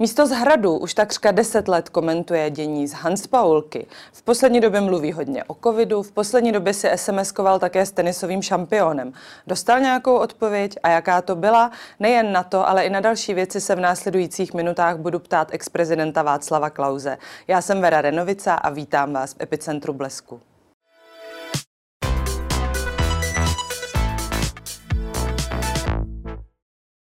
Místo z hradu už takřka 10 let komentuje dění z Hans Paulky. V poslední době mluví hodně o covidu, v poslední době si SMS-koval také s tenisovým šampionem. Dostal nějakou odpověď a jaká to byla? Nejen na to, ale i na další věci se v následujících minutách budu ptát ex-prezidenta Václava Klauze. Já jsem Vera Renovica a vítám vás v Epicentru Blesku.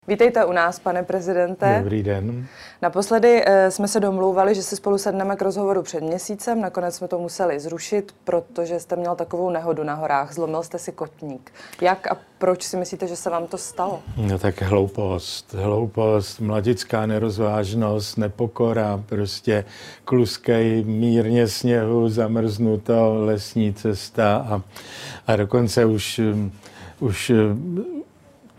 Vítejte u nás, pane prezidente. Dobrý den. Naposledy eh, jsme se domlouvali, že si spolu sedneme k rozhovoru před měsícem. Nakonec jsme to museli zrušit, protože jste měl takovou nehodu na horách. Zlomil jste si kotník. Jak a proč si myslíte, že se vám to stalo? No tak hloupost. Hloupost, mladická nerozvážnost, nepokora, prostě kluskej, mírně sněhu, zamrznuto, lesní cesta a, a dokonce už, už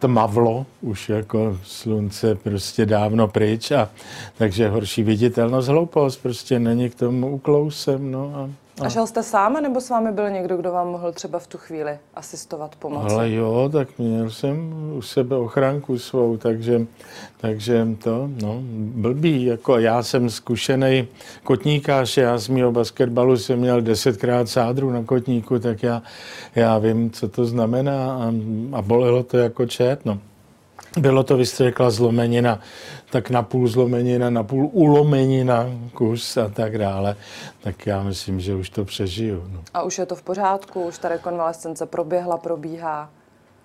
tmavlo, už jako slunce prostě dávno pryč a takže horší viditelnost, hloupost, prostě není k tomu uklousem, no a a šel jste sám, nebo s vámi byl někdo, kdo vám mohl třeba v tu chvíli asistovat, pomoci? Ale jo, tak měl jsem u sebe ochránku svou, takže, takže to, no, blbý, jako já jsem zkušený kotníkář, já z mého basketbalu jsem měl desetkrát sádru na kotníku, tak já, já vím, co to znamená a, a bolelo to jako čet, no. Bylo to, vy jste řekla, zlomenina, tak na půl zlomenina, na půl ulomenina, kus a tak dále. Tak já myslím, že už to přežiju. No. A už je to v pořádku? Už ta rekonvalescence proběhla, probíhá?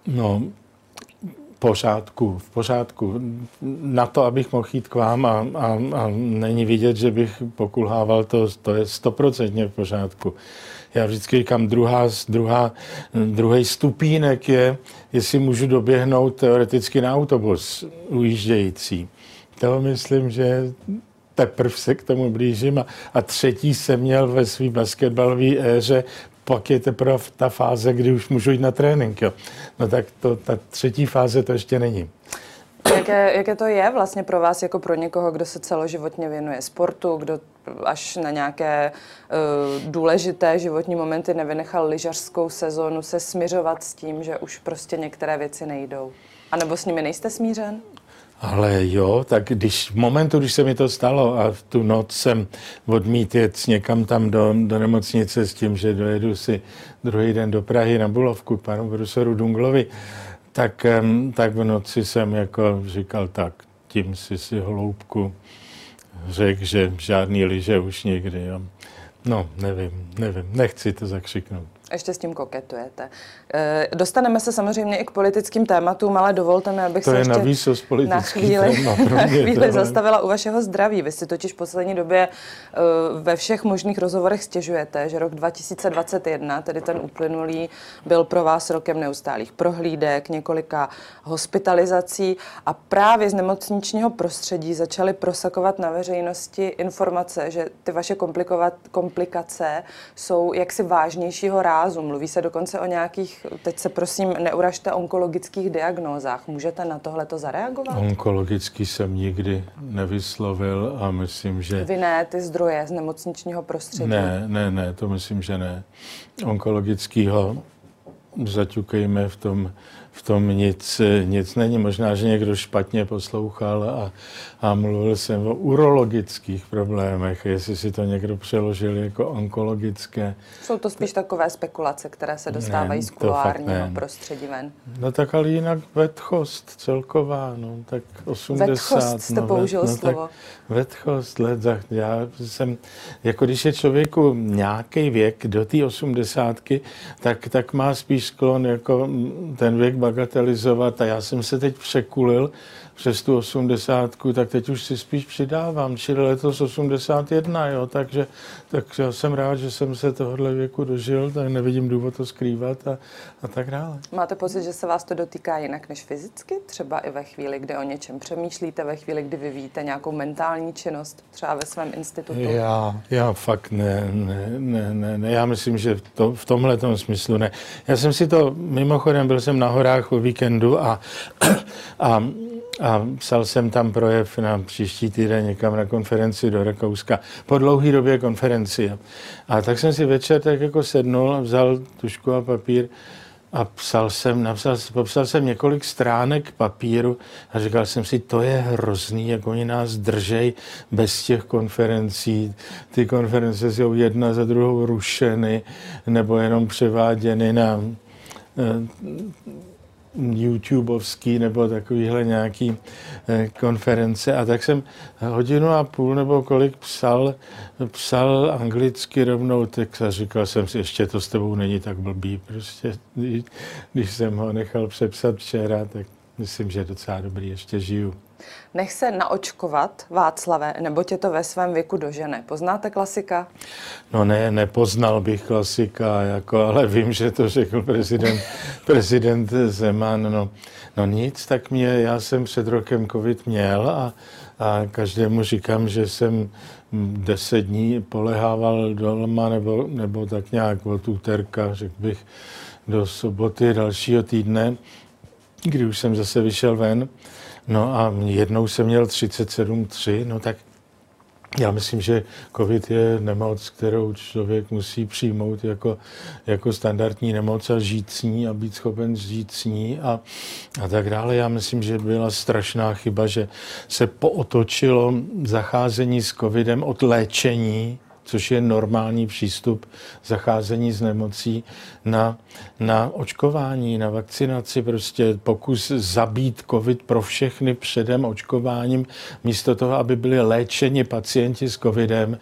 No, pořádku, v pořádku. Na to, abych mohl jít k vám a, a, a není vidět, že bych pokulhával, to, to je stoprocentně v pořádku. Já vždycky říkám, druhá, druhá, druhý stupínek je, jestli můžu doběhnout teoreticky na autobus ujíždějící. To myslím, že teprve se k tomu blížím. A, a třetí jsem měl ve své basketbalové éře pak je teprve ta fáze, kdy už můžu jít na trénink. Jo. No tak to, ta třetí fáze to ještě není. Jaké, jaké to je vlastně pro vás, jako pro někoho, kdo se celoživotně věnuje sportu, kdo až na nějaké uh, důležité životní momenty nevynechal lyžařskou sezónu, se směřovat s tím, že už prostě některé věci nejdou? A nebo s nimi nejste smířen? Ale jo, tak když v momentu, když se mi to stalo a v tu noc jsem odmít jet někam tam do, do nemocnice s tím, že dojedu si druhý den do Prahy na Bulovku panu profesoru Dunglovi, tak, tak v noci jsem jako říkal, tak tím si si hloubku řekl, že žádný liže už nikdy. Jo. No, nevím, nevím, nechci to zakřiknout. Ještě s tím koketujete. Eh, dostaneme se samozřejmě i k politickým tématům, ale dovolte mi, abych to se je ještě na chvíli, téma, na chvíli zastavila u vašeho zdraví. Vy si totiž v poslední době eh, ve všech možných rozhovorech stěžujete, že rok 2021, tedy ten uplynulý, byl pro vás rokem neustálých prohlídek, několika hospitalizací a právě z nemocničního prostředí začaly prosakovat na veřejnosti informace, že ty vaše komplikace jsou jaksi vážnějšího rázu rázu. Mluví se dokonce o nějakých, teď se prosím neuražte, onkologických diagnózách. Můžete na tohle to zareagovat? Onkologický jsem nikdy nevyslovil a myslím, že... Vy ne, ty zdroje z nemocničního prostředí? Ne, ne, ne, to myslím, že ne. Onkologického zaťukejme v tom v tom nic, nic není. Možná, že někdo špatně poslouchal a, a mluvil jsem o urologických problémech, jestli si to někdo přeložil jako onkologické. Jsou to spíš takové spekulace, které se dostávají ne, z kulárního prostředí ven. No tak ale jinak vetchost celková, no tak 80. Vetchost jste no, použil no, slovo. Tak vetchost, let, já jsem, jako když je člověku nějaký věk do té osmdesátky, tak, tak má spíš sklon jako ten věk bagatelizovat a já jsem se teď překulil přes tu osmdesátku, tak teď už si spíš přidávám, čili letos 81, jo, takže tak já jsem rád, že jsem se tohohle věku dožil, tak nevidím důvod to skrývat a, a tak dále. Máte pocit, že se vás to dotýká jinak než fyzicky? Třeba i ve chvíli, kdy o něčem přemýšlíte, ve chvíli, kdy vyvíjíte nějakou mentální činnost, třeba ve svém institutu? Já, já fakt ne, ne, ne, ne, ne. já myslím, že to, v tomhle smyslu ne. Já jsem si to, mimochodem byl jsem na horách o víkendu a, a a psal jsem tam projev na příští týden někam na konferenci do Rakouska. Po dlouhé době konferenci. A tak jsem si večer tak jako sednul, vzal tušku a papír a psal jsem, napsal, popsal jsem několik stránek papíru a říkal jsem si, to je hrozný, jak oni nás držej bez těch konferencí. Ty konference jsou jedna za druhou rušeny nebo jenom převáděny na eh, YouTubeovský nebo takovýhle nějaký eh, konference a tak jsem hodinu a půl nebo kolik psal, psal anglicky rovnou text a říkal jsem si, ještě to s tebou není tak blbý. Prostě, když jsem ho nechal přepsat včera, tak myslím, že docela dobrý, ještě žiju. Nech se naočkovat, Václave, nebo tě to ve svém věku dožene. Poznáte klasika? No ne, nepoznal bych klasika, jako, ale vím, že to řekl prezident, prezident Zeman. No, no nic, tak mě, já jsem před rokem covid měl a, a každému říkám, že jsem deset dní polehával doma nebo, nebo tak nějak od úterka, řekl bych, do soboty dalšího týdne, kdy už jsem zase vyšel ven. No a jednou jsem měl 37,3, no tak já myslím, že COVID je nemoc, kterou člověk musí přijmout jako, jako standardní nemoc a žít s ní a být schopen žít s ní a, a tak dále. Já myslím, že byla strašná chyba, že se pootočilo zacházení s COVIDem od léčení což je normální přístup zacházení s nemocí na, na očkování, na vakcinaci, prostě pokus zabít covid pro všechny předem očkováním, místo toho, aby byli léčeni pacienti s covidem,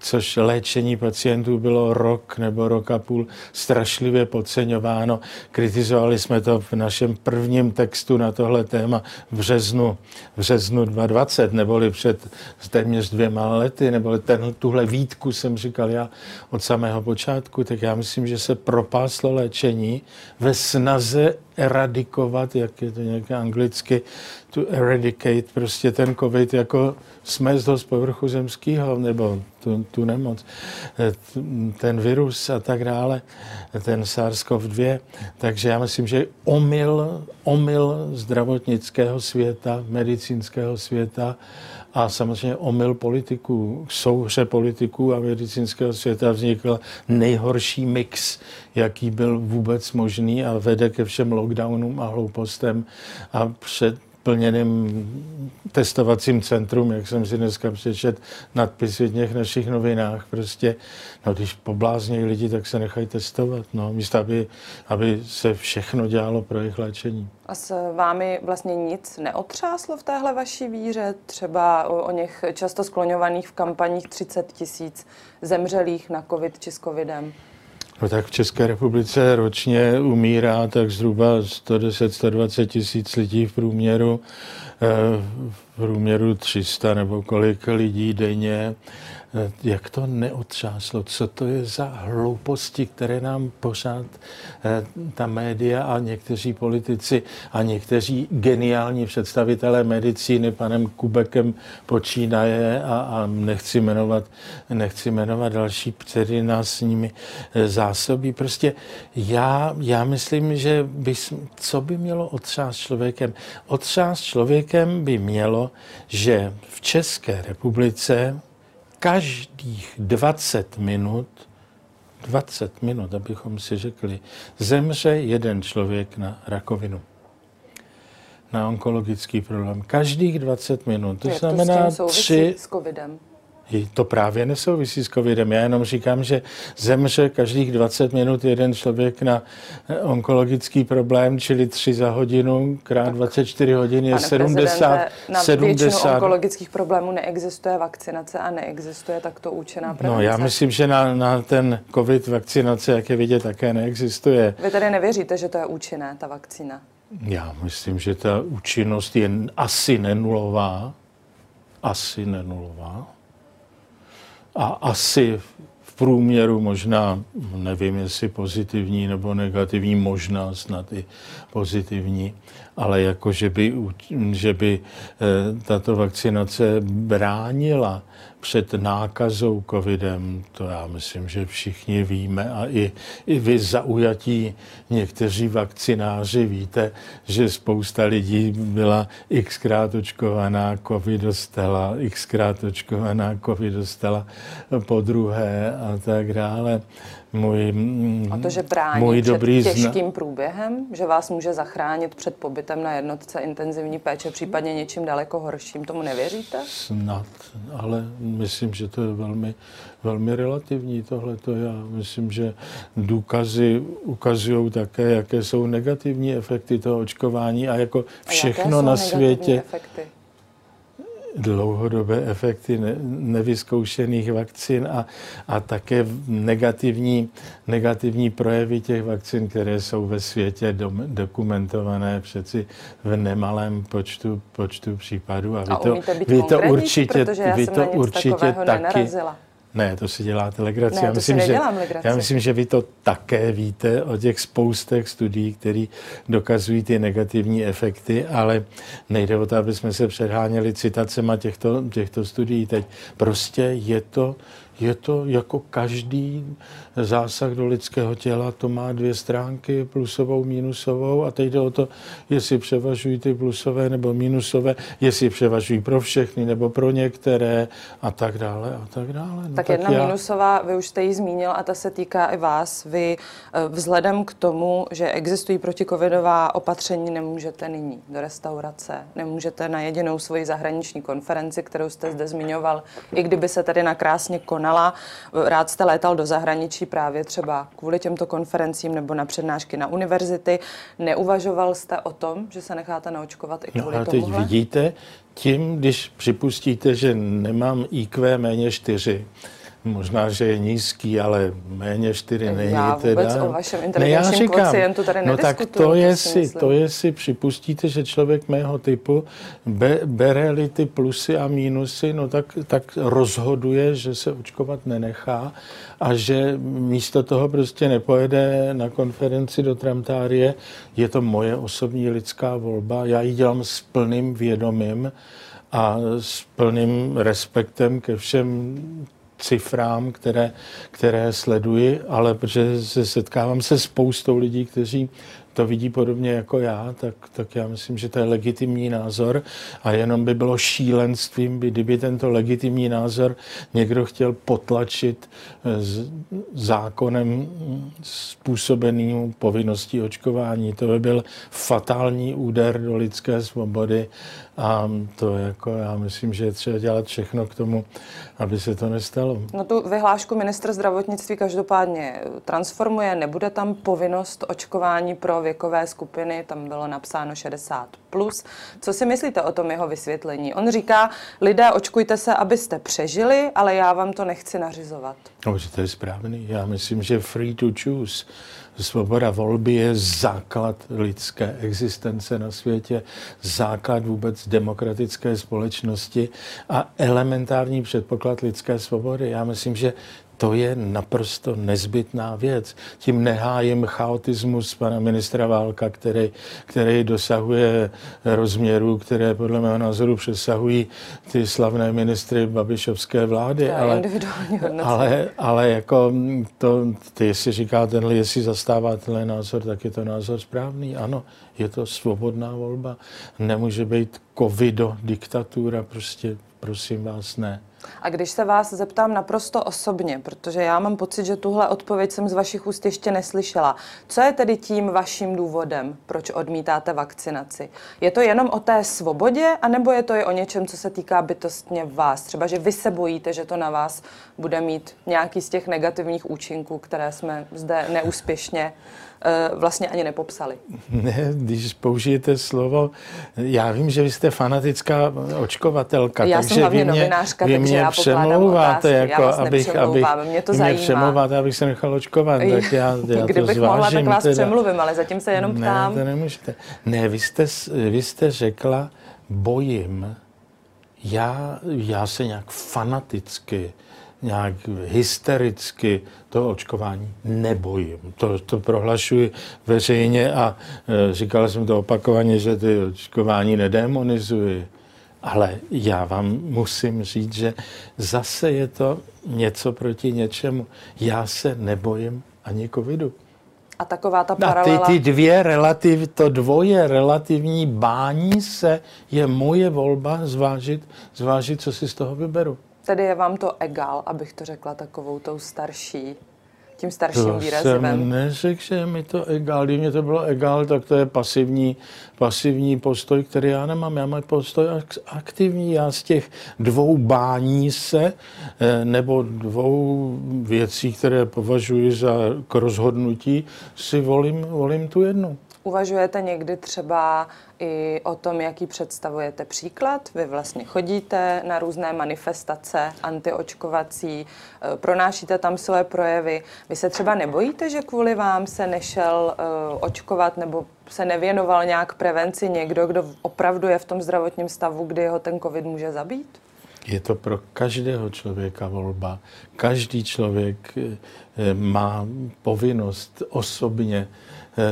což léčení pacientů bylo rok nebo rok a půl strašlivě podceňováno. Kritizovali jsme to v našem prvním textu na tohle téma v březnu, v březnu 2020, neboli před téměř dvěma lety, nebo ten, tuhle výtku jsem říkal já od samého počátku, tak já myslím, že se propáslo léčení ve snaze eradikovat, jak je to nějaké anglicky, to eradicate prostě ten covid jako smést ho z povrchu zemského, nebo tu, tu nemoc, ten virus a tak dále, ten SARS-CoV-2. Takže já myslím, že omyl, omyl zdravotnického světa, medicínského světa a samozřejmě omyl politiků, souhře politiků a medicínského světa vznikl nejhorší mix, jaký byl vůbec možný a vede ke všem lockdownům a hloupostem a před plněným testovacím centrum, jak jsem si dneska přečet nadpis v jedných našich novinách. Prostě, no když pobláznějí lidi, tak se nechají testovat, no, místo aby, aby se všechno dělalo pro jejich léčení. A s vámi vlastně nic neotřáslo v téhle vaší víře? Třeba o, o něch často skloňovaných v kampaních 30 tisíc zemřelých na covid či s covidem? No tak v České republice ročně umírá tak zhruba 110-120 tisíc lidí v průměru, eh, v průměru 300 nebo kolik lidí denně. Eh, jak to neotřáslo, co to je za hlouposti, které nám pořád eh, ta média a někteří politici a někteří geniální představitelé medicíny panem Kubekem počínaje a, a nechci, jmenovat, nechci jmenovat další, který nás s nimi eh, zásobí. Prostě já, já myslím, že bys, co by mělo otřást člověkem? Otřást člověkem by mělo, že v České republice každých 20 minut, 20 minut, abychom si řekli, zemře jeden člověk na rakovinu na onkologický problém. Každých 20 minut. To, to znamená to tři... s covidem. To právě nesouvisí s covidem. Já jenom říkám, že zemře každých 20 minut jeden člověk na eh, onkologický problém, čili 3 za hodinu krát 24 hodin je Pane 70. Na 70. onkologických problémů neexistuje vakcinace a neexistuje takto účinná prevence. No já myslím, že na, na ten covid vakcinace, jak je vidět, také neexistuje. Vy tedy nevěříte, že to je účinné, ta vakcína? Já myslím, že ta účinnost je asi nenulová. Asi nenulová a asi v průměru možná, nevím jestli pozitivní nebo negativní, možná snad i pozitivní, ale jako, že by, že by eh, tato vakcinace bránila před nákazou covidem, to já myslím, že všichni víme. A i, i vy zaujatí někteří vakcináři víte, že spousta lidí byla xkrát očkovaná, covid dostala, xkrát očkovaná, covid dostala po druhé a tak dále můj, a to, že brání můj před dobrý těžkým zna... průběhem, že vás může zachránit před pobytem na jednotce intenzivní péče, případně něčím daleko horším, tomu nevěříte? Snad, ale myslím, že to je velmi, velmi relativní tohle. Já myslím, že důkazy ukazují také, jaké jsou negativní efekty toho očkování a jako všechno a na světě. Efekty? Dlouhodobé efekty ne, nevyzkoušených vakcín a, a také negativní, negativní projevy těch vakcín, které jsou ve světě do, dokumentované přeci v nemalém počtu, počtu případů. A vy a to, vy to určitě, vy to určitě taky. Nenarazila. Ne, to si děláte legraci. Ne, já, myslím, že, já myslím, že vy to také víte o těch spoustech studií, které dokazují ty negativní efekty, ale nejde o to, aby jsme se předháněli citacema těchto, těchto studií. Teď prostě je to je to jako každý zásah do lidského těla, to má dvě stránky, plusovou, minusovou a teď jde o to, jestli převažují ty plusové nebo minusové, jestli převažují pro všechny nebo pro některé a tak dále a tak dále. No, tak, tak jedna já... minusová, vy už jste ji zmínil a ta se týká i vás. Vy eh, vzhledem k tomu, že existují protikovidová opatření, nemůžete nyní do restaurace, nemůžete na jedinou svoji zahraniční konferenci, kterou jste zde zmiňoval, i kdyby se tady na krásně konala. Rád jste létal do zahraničí právě třeba kvůli těmto konferencím nebo na přednášky na univerzity. Neuvažoval jste o tom, že se necháte naočkovat i no kvůli no, teď vidíte, tím, když připustíte, že nemám IQ méně 4, Možná, že je nízký, ale méně 4 není já vůbec teda. o vašem inteligenčním ne, kvocientu tady No tak to je, si, to je si připustíte, že člověk mého typu be, bere-li ty plusy a mínusy, no tak, tak rozhoduje, že se očkovat nenechá a že místo toho prostě nepojede na konferenci do Tramtárie. Je to moje osobní lidská volba, já ji dělám s plným vědomím a s plným respektem ke všem cifrám, které, které sleduji, ale protože se setkávám se spoustou lidí, kteří to vidí podobně jako já, tak, tak já myslím, že to je legitimní názor a jenom by bylo šílenstvím, by, kdyby tento legitimní názor někdo chtěl potlačit eh, zákonem způsobeným povinností očkování. To by byl fatální úder do lidské svobody a to jako já myslím, že je třeba dělat všechno k tomu, aby se to nestalo. No tu vyhlášku ministr zdravotnictví každopádně transformuje. Nebude tam povinnost očkování pro věkové skupiny, tam bylo napsáno 60 plus. Co si myslíte o tom jeho vysvětlení? On říká, lidé, očkujte se, abyste přežili, ale já vám to nechci nařizovat. No, to je správný. Já myslím, že free to choose. Svoboda volby je základ lidské existence na světě, základ vůbec demokratické společnosti a elementární předpoklad lidské svobody. Já myslím, že to je naprosto nezbytná věc. Tím nehájím chaotismus pana ministra Válka, který, který dosahuje rozměrů, které podle mého názoru přesahují ty slavné ministry Babišovské vlády. ale, ale, ale jako to, ty, jestli říká tenhle, jestli zastává tenhle názor, tak je to názor správný. Ano, je to svobodná volba. Nemůže být covido diktatura, prostě prosím vás, ne. A když se vás zeptám naprosto osobně, protože já mám pocit, že tuhle odpověď jsem z vašich úst ještě neslyšela. Co je tedy tím vaším důvodem, proč odmítáte vakcinaci? Je to jenom o té svobodě, anebo je to i o něčem, co se týká bytostně vás? Třeba, že vy se bojíte, že to na vás bude mít nějaký z těch negativních účinků, které jsme zde neúspěšně Eh, vlastně ani nepopsali. Ne, když použijete slovo, já vím, že vy jste fanatická očkovatelka, já takže jsem vy mě, novinářka, vy mě já přemlouváte, jako, já abych, abych, mě to zajímá. mě přemlouváte, abych se nechal očkovat, tak já, já Kdybych to zvážím. mohla, tak vás teda. přemluvím, ale zatím se jenom ptám. Ne, to nemůžete. Ne, vy jste, vy jste řekla, bojím. Já, já se nějak fanaticky nějak hystericky toho očkování nebojím. To, to prohlašuji veřejně a e, říkal jsem to opakovaně, že ty očkování nedemonizuji. Ale já vám musím říct, že zase je to něco proti něčemu. Já se nebojím ani covidu. A taková ta paralela... A ty, ty dvě relativ, to dvoje relativní bání se je moje volba zvážit, zvážit, co si z toho vyberu. Tedy je vám to egál, abych to řekla takovou tou starší tím starším to výrazem. jsem neřekl, že mi to egál. Kdyby mě to bylo egál, tak to je pasivní, pasivní postoj, který já nemám. Já mám postoj aktivní. Já z těch dvou bání se, eh, nebo dvou věcí, které považuji za k rozhodnutí, si volím, volím tu jednu. Uvažujete někdy třeba i o tom, jaký představujete příklad? Vy vlastně chodíte na různé manifestace antiočkovací, eh, pronášíte tam své projevy. Vy se třeba nebojíte, že kvůli vám se nešel uh, očkovat nebo se nevěnoval nějak prevenci někdo, kdo opravdu je v tom zdravotním stavu, kdy ho ten covid může zabít? Je to pro každého člověka volba. Každý člověk eh, má povinnost osobně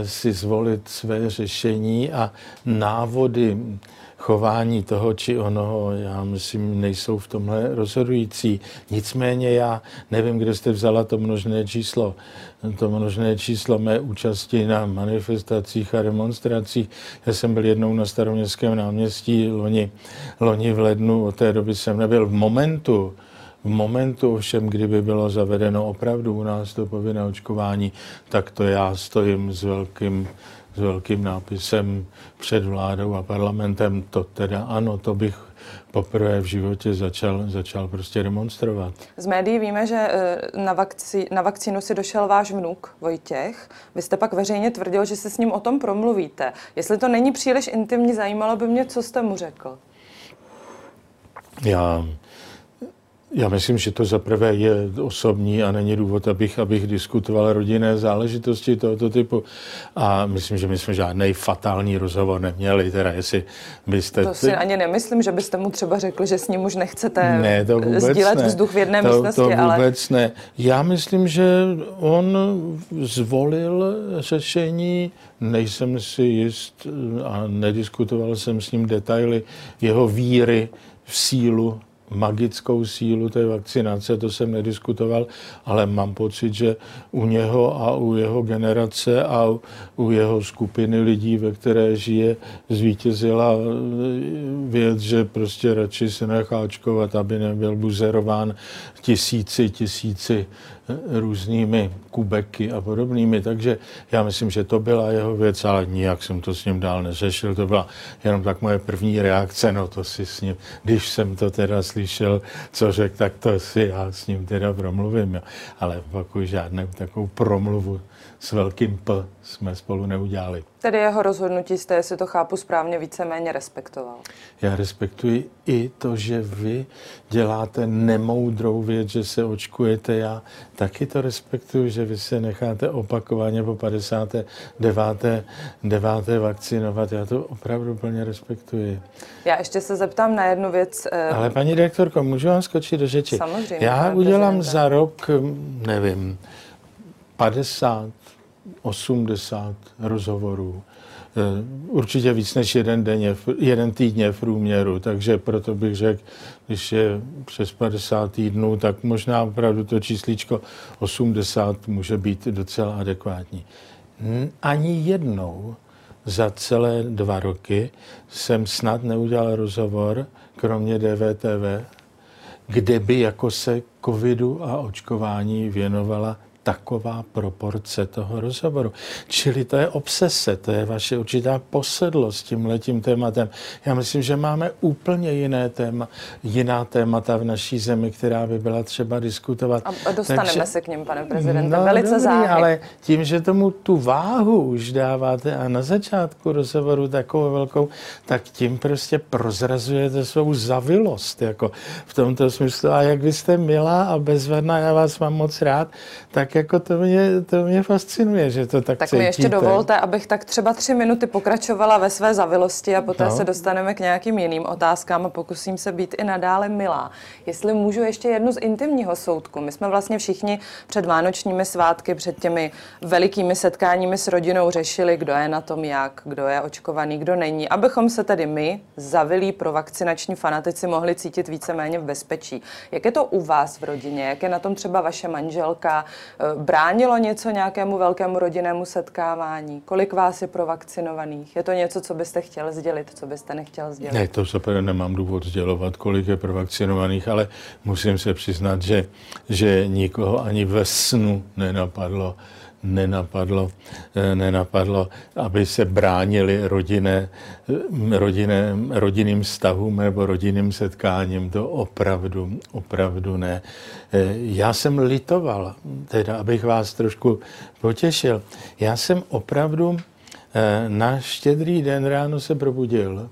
si zvolit své řešení a návody chování toho či onoho, já myslím, nejsou v tomhle rozhodující. Nicméně já nevím, kde jste vzala to množné číslo. To množné číslo mé účasti na manifestacích a demonstracích. Já jsem byl jednou na staroměstském náměstí loni, loni v lednu, od té doby jsem nebyl v momentu, v momentu ovšem, kdyby bylo zavedeno opravdu u nás to povinné očkování, tak to já stojím s velkým, s velkým nápisem před vládou a parlamentem. To teda ano, to bych poprvé v životě začal, začal prostě demonstrovat. Z médií víme, že eh, na, vakci, na vakcínu si došel váš vnuk Vojtěch. Vy jste pak veřejně tvrdil, že se s ním o tom promluvíte. Jestli to není příliš intimní, zajímalo by mě, co jste mu řekl. Já já myslím, že to zaprvé je osobní a není důvod, abych, abych diskutoval rodinné záležitosti tohoto typu. A myslím, že my jsme žádný fatální rozhovor neměli, teda jestli byste... To si ani nemyslím, že byste mu třeba řekli, že s ním už nechcete ne, to vůbec sdílet ne. vzduch v jedné to, místnosti. To vůbec ale... ne. Já myslím, že on zvolil řešení, nejsem si jist a nediskutoval jsem s ním detaily jeho víry v sílu magickou sílu té vakcinace, to jsem nediskutoval, ale mám pocit, že u něho a u jeho generace a u jeho skupiny lidí, ve které žije, zvítězila věc, že prostě radši se nechá očkovat, aby nebyl buzerován tisíci, tisíci různými kubeky a podobnými, takže já myslím, že to byla jeho věc, ale nijak jsem to s ním dál neřešil, to byla jenom tak moje první reakce, no to si s ním, když jsem to teda slyšel, co řekl, tak to si já s ním teda promluvím, jo. ale pak už žádnou takovou promluvu s velkým P jsme spolu neudělali. Tedy jeho rozhodnutí jste, jestli to chápu správně, víceméně respektoval. Já respektuji i to, že vy děláte nemoudrou věc, že se očkujete. Já taky to respektuju, že vy se necháte opakovaně po 59. 9. vakcinovat. Já to opravdu plně respektuji. Já ještě se zeptám na jednu věc. Eh, Ale paní direktorko, můžu vám skočit do řeči? Samozřejmě. Já udělám prezidenta. za rok, nevím, 50, 80 rozhovorů. Eh, určitě víc než jeden, denně, jeden týdně v průměru, takže proto bych řekl, když je přes 50 týdnů, tak možná opravdu to čísličko 80 může být docela adekvátní. Ani jednou za celé dva roky jsem snad neudělal rozhovor, kromě DVTV, kde by jako se covidu a očkování věnovala taková proporce toho rozhovoru. Čili to je obsese, to je vaše určitá posedlost tím letím tématem. Já myslím, že máme úplně jiné téma, jiná témata v naší zemi, která by byla třeba diskutovat. A dostaneme Takže, se k něm, pane prezidente, no, velice dobrý, záhy. ale tím, že tomu tu váhu už dáváte a na začátku rozhovoru takovou velkou, tak tím prostě prozrazujete svou zavilost, jako v tomto smyslu. A jak vy jste milá a bezvadná, já vás mám moc rád, tak jako to mě, to mě fascinuje, že to tak Tak cítíte. mi ještě dovolte, abych tak třeba tři minuty pokračovala ve své zavilosti a poté no. se dostaneme k nějakým jiným otázkám a pokusím se být i nadále milá. Jestli můžu ještě jednu z intimního soudku. My jsme vlastně všichni před vánočními svátky, před těmi velikými setkáními s rodinou řešili, kdo je na tom jak, kdo je očkovaný, kdo není, abychom se tedy my, zavilí pro vakcinační fanatici, mohli cítit víceméně v bezpečí. Jak je to u vás v rodině? Jak je na tom třeba vaše manželka? Eh, bránilo něco nějakému velkému rodinnému setkávání? Kolik vás je provakcinovaných? Je to něco, co byste chtěl sdělit, co byste nechtěl sdělit? Ne, to se nemám důvod sdělovat, kolik je provakcinovaných, ale musím se přiznat, že, že nikoho ani ve snu nenapadlo, nenapadlo, eh, nenapadlo, aby se bránili rodinné, eh, rodinné, rodinným vztahům nebo rodinným setkáním. To opravdu, opravdu ne. Eh, já jsem litoval, teda abych vás trošku potěšil. Já jsem opravdu na štědrý den ráno se probudil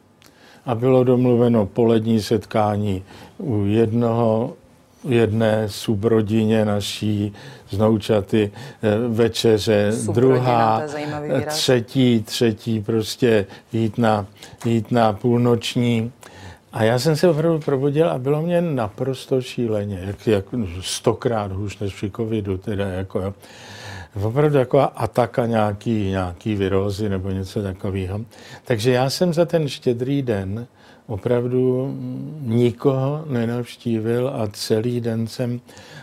a bylo domluveno polední setkání u jednoho jedné subrodině naší znoučaty eh, večeře, Subrodina, druhá, třetí, třetí prostě jít na, jít na půlnoční. A já jsem se opravdu probudil a bylo mě naprosto šíleně, jak, jak stokrát hůř než při covidu, teda jako jo. Opravdu jako ataka nějaký, nějaký virózy nebo něco takového. Takže já jsem za ten štědrý den opravdu nikoho nenavštívil a celý den jsem,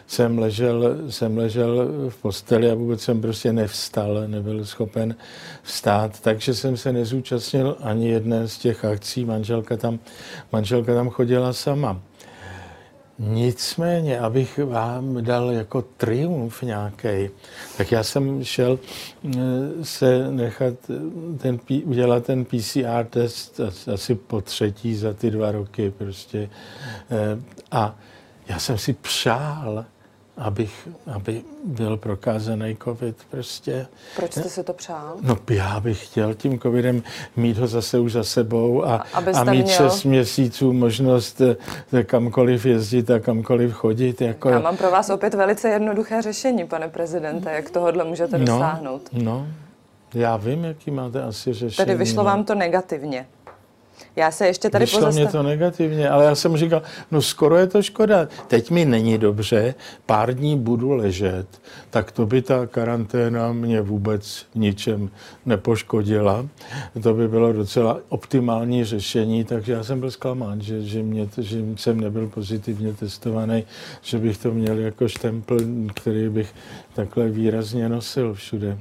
jsem, ležel, jsem ležel v posteli a vůbec jsem prostě nevstal, nebyl schopen vstát, takže jsem se nezúčastnil ani jedné z těch akcí. Manželka tam, manželka tam chodila sama. Nicméně, abych vám dal jako triumf nějaký, tak já jsem šel eh, se nechat eh, ten, udělat ten PCR test asi po třetí za ty dva roky prostě. Eh, a já jsem si přál, abych, aby byl prokázaný covid prostě. Proč jste si to přál? No já bych chtěl tím covidem mít ho zase už za sebou a, a, a mít měl... šest měsíců možnost eh, kamkoliv jezdit a kamkoliv chodit. Jako... Já mám pro vás opět velice jednoduché řešení, pane prezidente, jak tohohle můžete no, dosáhnout. No, já vím, jaký máte asi řešení. Tedy vyšlo vám to negativně. Já se ještě tady Vyšlo pozastav... mě to negativně, ale já jsem říkal, no skoro je to škoda. Teď mi není dobře, pár dní budu ležet, tak to by ta karanténa mě vůbec ničem nepoškodila. To by bylo docela optimální řešení, takže já jsem byl zklamán, že, že, mě, že jsem nebyl pozitivně testovaný, že bych to měl jako štempl, který bych takhle výrazně nosil všude.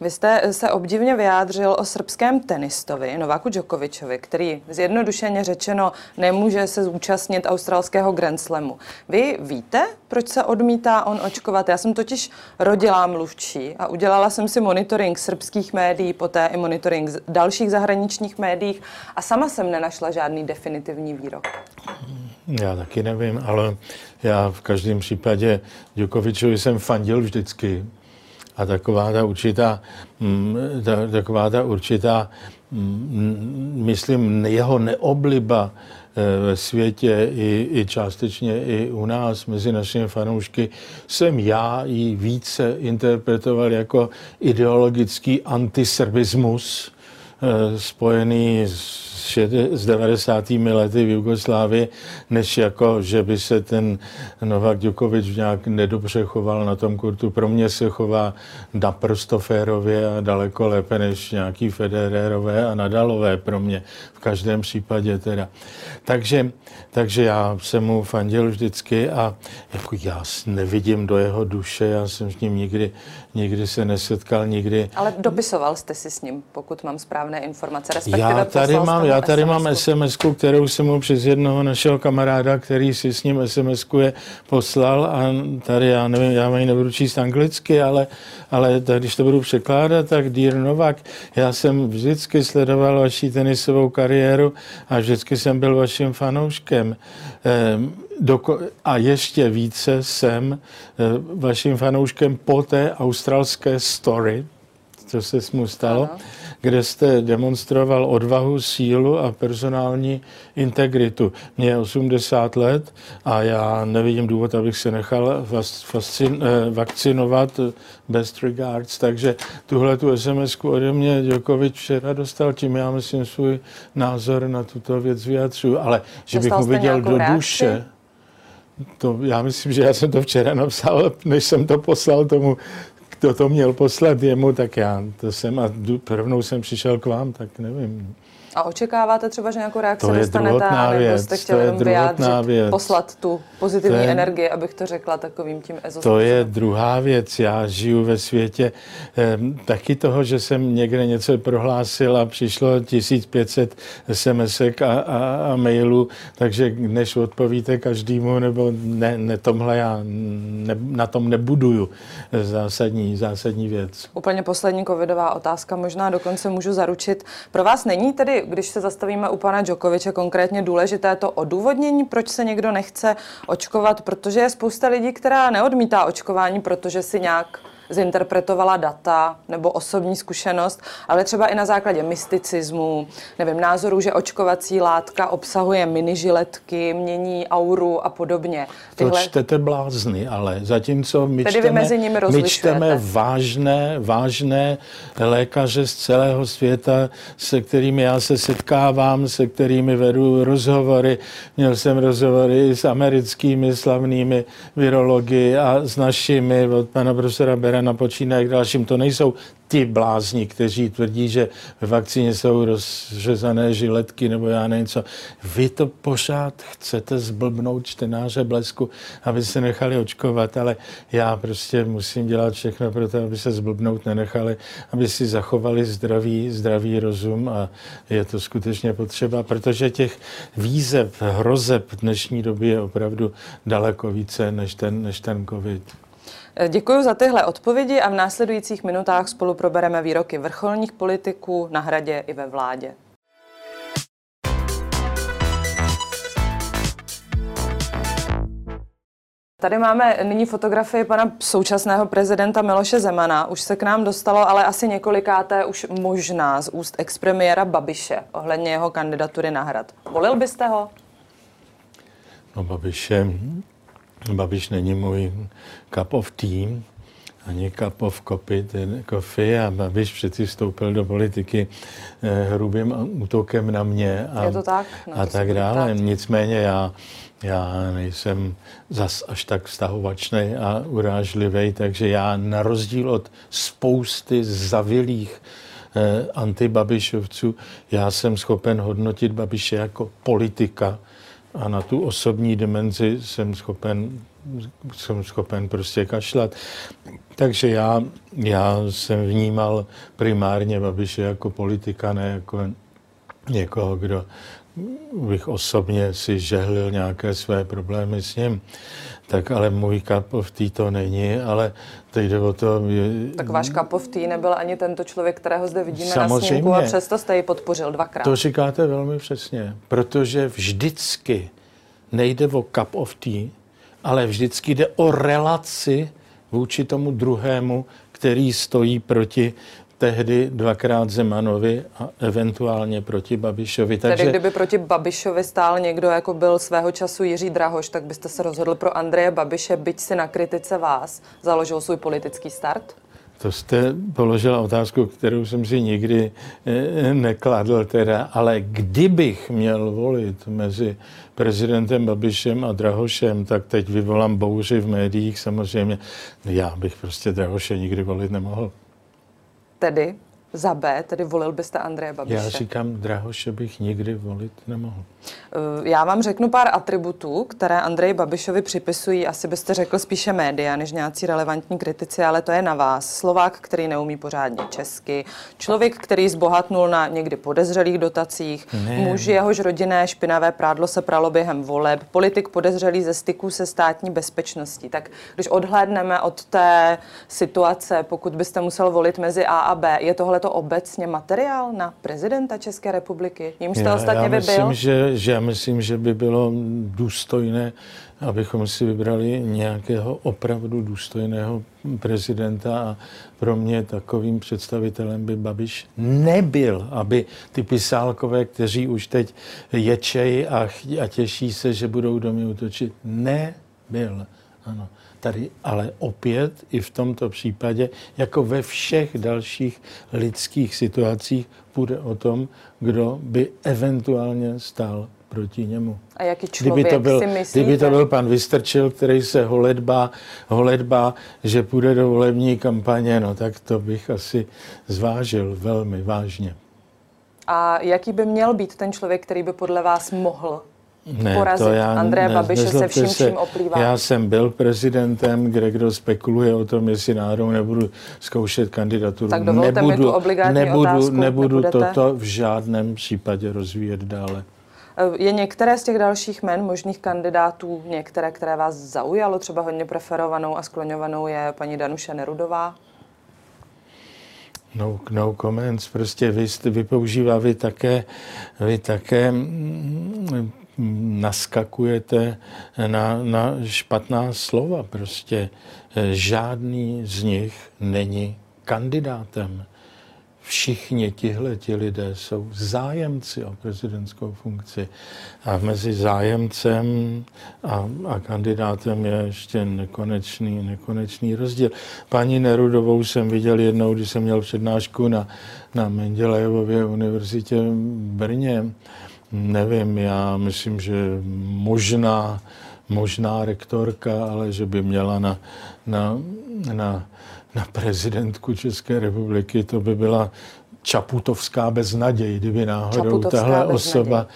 Vy jste se obdivně vyjádřil o srbském tenistovi Nováku Djokovičovi, který zjednodušeně řečeno nemůže se zúčastnit australského Grand Slamu. Vy víte, proč se odmítá on očkovat? Já jsem totiž rodilá mluvčí a udělala jsem si monitoring srbských médií, poté i monitoring dalších zahraničních médií a sama jsem nenašla žádný definitivní výrok. Já taky nevím, ale já v každém případě Djokovičovi jsem fandil vždycky a taková ta určitá, mm, ta, taková ta určitá, mm, myslím, jeho neobliba eh, ve světě i, i částečně i u nás mezi našimi fanoušky jsem já i více interpretoval jako ideologický antiserbismus eh, spojený s z 90. lety v Jugoslávii, než jako, že by se ten Novak Djokovic nějak nedobře choval na tom kurtu. Pro mě se chová naprosto férově a daleko lépe než nějaký Federerové a Nadalové pro mě v každém případě teda. Takže, takže já jsem mu fandil vždycky a jako já nevidím do jeho duše, já jsem s ním nikdy, nikdy se nesetkal, nikdy. Ale dopisoval jste si s ním, pokud mám správné informace, respektive já tady mám, já tady SMS mám sms kterou jsem mu přes jednoho našeho kamaráda, který si s ním sms je poslal a tady já nevím, já mají nebudu číst anglicky, ale, ale tak, když to budu překládat, tak Dear Novak, já jsem vždycky sledoval vaši tenisovou kariéru a vždycky jsem byl vaším fanouškem. Ehm, a ještě více jsem eh, vaším fanouškem po té australské story, co se mu stalo. Ano kde jste demonstroval odvahu, sílu a personální integritu. Mně je 80 let a já nevidím důvod, abych se nechal fascin, eh, vakcinovat best regards, takže tuhle tu sms ode mě Djokovic včera dostal, tím já myslím svůj názor na tuto věc vyjadřuju, ale že Dostal bych mu viděl do reakci? duše, to, já myslím, že já jsem to včera napsal, než jsem to poslal tomu, kdo to měl poslat jemu, tak já to jsem a rovnou jsem přišel k vám, tak nevím. A očekáváte třeba, že nějakou reakci To je dostanete, druhotná nebo věc, jste to chtěli je jenom druhotná vyjádřit, věc. poslat tu pozitivní To je- energii, abych to řekla takovým tím ezo To je druhá věc. Já žiju ve světě eh, taky toho, že jsem někde něco prohlásil a přišlo 1500 sms a, a, a mailů, takže než odpovíte každému, nebo ne, ne tomhle já ne, na tom nebuduju zásadní, zásadní věc. Úplně poslední covidová otázka, možná dokonce můžu zaručit. Pro vás není tedy, když se zastavíme u pana Djokoviče, konkrétně důležité to odůvodnění, proč se někdo nechce očkovat, protože je spousta lidí, která neodmítá očkování, protože si nějak zinterpretovala data nebo osobní zkušenost, ale třeba i na základě mysticismu, nevím, názorů, že očkovací látka obsahuje minižiletky, mění auru a podobně. To čtete blázny, ale zatímco my Tedy čteme, mezi nimi my čteme vážné, vážné lékaře z celého světa, se kterými já se setkávám, se kterými vedu rozhovory. Měl jsem rozhovory s americkými slavnými virology a s našimi, od pana profesora Berana počínaje k dalším. To nejsou ti blázni, kteří tvrdí, že ve vakcíně jsou rozřezané žiletky nebo já nevím co. Vy to pořád chcete zblbnout čtenáře blesku, aby se nechali očkovat, ale já prostě musím dělat všechno pro to, aby se zblbnout nenechali, aby si zachovali zdravý, zdravý rozum a je to skutečně potřeba, protože těch výzev, hrozeb v dnešní době je opravdu daleko více než ten, než ten covid. Děkuji za tyhle odpovědi a v následujících minutách spolu probereme výroky vrcholních politiků na hradě i ve vládě. Tady máme nyní fotografii pana současného prezidenta Miloše Zemana. Už se k nám dostalo, ale asi několikáté už možná z úst expremiéra Babiše ohledně jeho kandidatury na hrad. Volil byste ho? No Babiše, Babiš není můj cup of tea, ani cup of coffee, ten coffee a Babiš přeci vstoupil do politiky eh, hrubým útokem na mě a, Je to tak? No, a to tak dále. ptát. Nicméně já, já nejsem zas až tak vztahovačný a urážlivý, takže já na rozdíl od spousty zavilých eh, antibabišovců, já jsem schopen hodnotit Babiše jako politika a na tu osobní dimenzi jsem schopen, jsem schopen prostě kašlat. Takže já, já jsem vnímal primárně Babiše jako politika, ne jako někoho, kdo bych osobně si žehlil nějaké své problémy s ním. Tak ale můj cup of tea to není, ale teď jde o to... Je, Tak váš cup of tea nebyl ani tento člověk, kterého zde vidíme na Samozřejmě. snímku a přesto jste ji podpořil dvakrát. To říkáte velmi přesně, protože vždycky nejde o cup of tea, ale vždycky jde o relaci vůči tomu druhému, který stojí proti tehdy dvakrát Zemanovi a eventuálně proti Babišovi. Tedy kdyby proti Babišovi stál někdo, jako byl svého času Jiří Drahoš, tak byste se rozhodl pro Andreje Babiše, byť si na kritice vás založil svůj politický start? To jste položila otázku, kterou jsem si nikdy eh, nekladl teda, ale kdybych měl volit mezi prezidentem Babišem a Drahošem, tak teď vyvolám bouři v médiích samozřejmě. Já bych prostě Drahoše nikdy volit nemohl. Tedy za B, tedy volil byste Andreje Babiše? Já říkám, Drahoše bych nikdy volit nemohl. Eh, Já vám řeknu pár atributů, které Andreji Babišovi připisují, asi byste řekl spíše média, než nějací relevantní kritici, ale to je na vás. Slovák, který neumí pořádně česky, člověk, který zbohatnul na někdy podezřelých dotacích, Ne. muž, jehož rodinné špinavé prádlo se pralo během voleb, politik podezřelý ze styků se státní bezpečností. Tak když odhlédneme od té situace, pokud byste musel volit mezi A a B, je tohle to obecně materiál na prezidenta České republiky? Jím jste ostatně já myslím, byl? že, že já myslím, že by bylo důstojné abychom si vybrali nějakého opravdu důstojného prezidenta a pro mě takovým představitelem by Babiš nebyl, aby ty pisálkové, kteří už teď ječejí a, a těší se, že budou do mě útočit, nebyl. Ano. Tady ale opět i v tomto případě, jako ve všech dalších lidských situacích, půjde o tom, kdo by eventuálně stál proti němu. A jaký člověk kdyby to byl, si myslíte? Kdyby to byl pan Vystrčil, který se holedbá, holedbá, že půjde do volební kampaně, no tak to bych asi zvážil velmi vážně. A jaký by měl být ten člověk, který by podle vás mohl ne, porazit to já, Andreje ne, Babiše se vším, čím oplývá? Já jsem byl prezidentem, kde kdo spekuluje o tom, jestli náhodou nebudu zkoušet kandidaturu. Tak dovolte nebudu, mi tu obligátní nebudu, otázku, nebudu nebudete? toto v žádném případě rozvíjet dále. Je některé z těch dalších men možných kandidátů, některé, které vás zaujalo, třeba hodně preferovanou a skloňovanou je paní Danuše Nerudová? No, no comments, prostě vy, vy používá, vy také, vy také mm, naskakujete na, na špatná slova. Prostě eh, žádný z nich není kandidátem. Všichni tihle ti lidé jsou zájemci o prezidentskou funkci. A mezi zájemcem a, a kandidátem je ještě nekonečný, nekonečný rozdíl. Paní Nerudovou jsem viděl jednou, když jsem měl přednášku na, na Mendelejevově univerzitě v Brně. Nevím, já myslím, že možná, možná rektorka, ale že by měla na, na, na, na prezidentku České republiky, to by byla Čaputovská beznaděj, kdyby náhodou Čaputovská tahle beznaděj. osoba,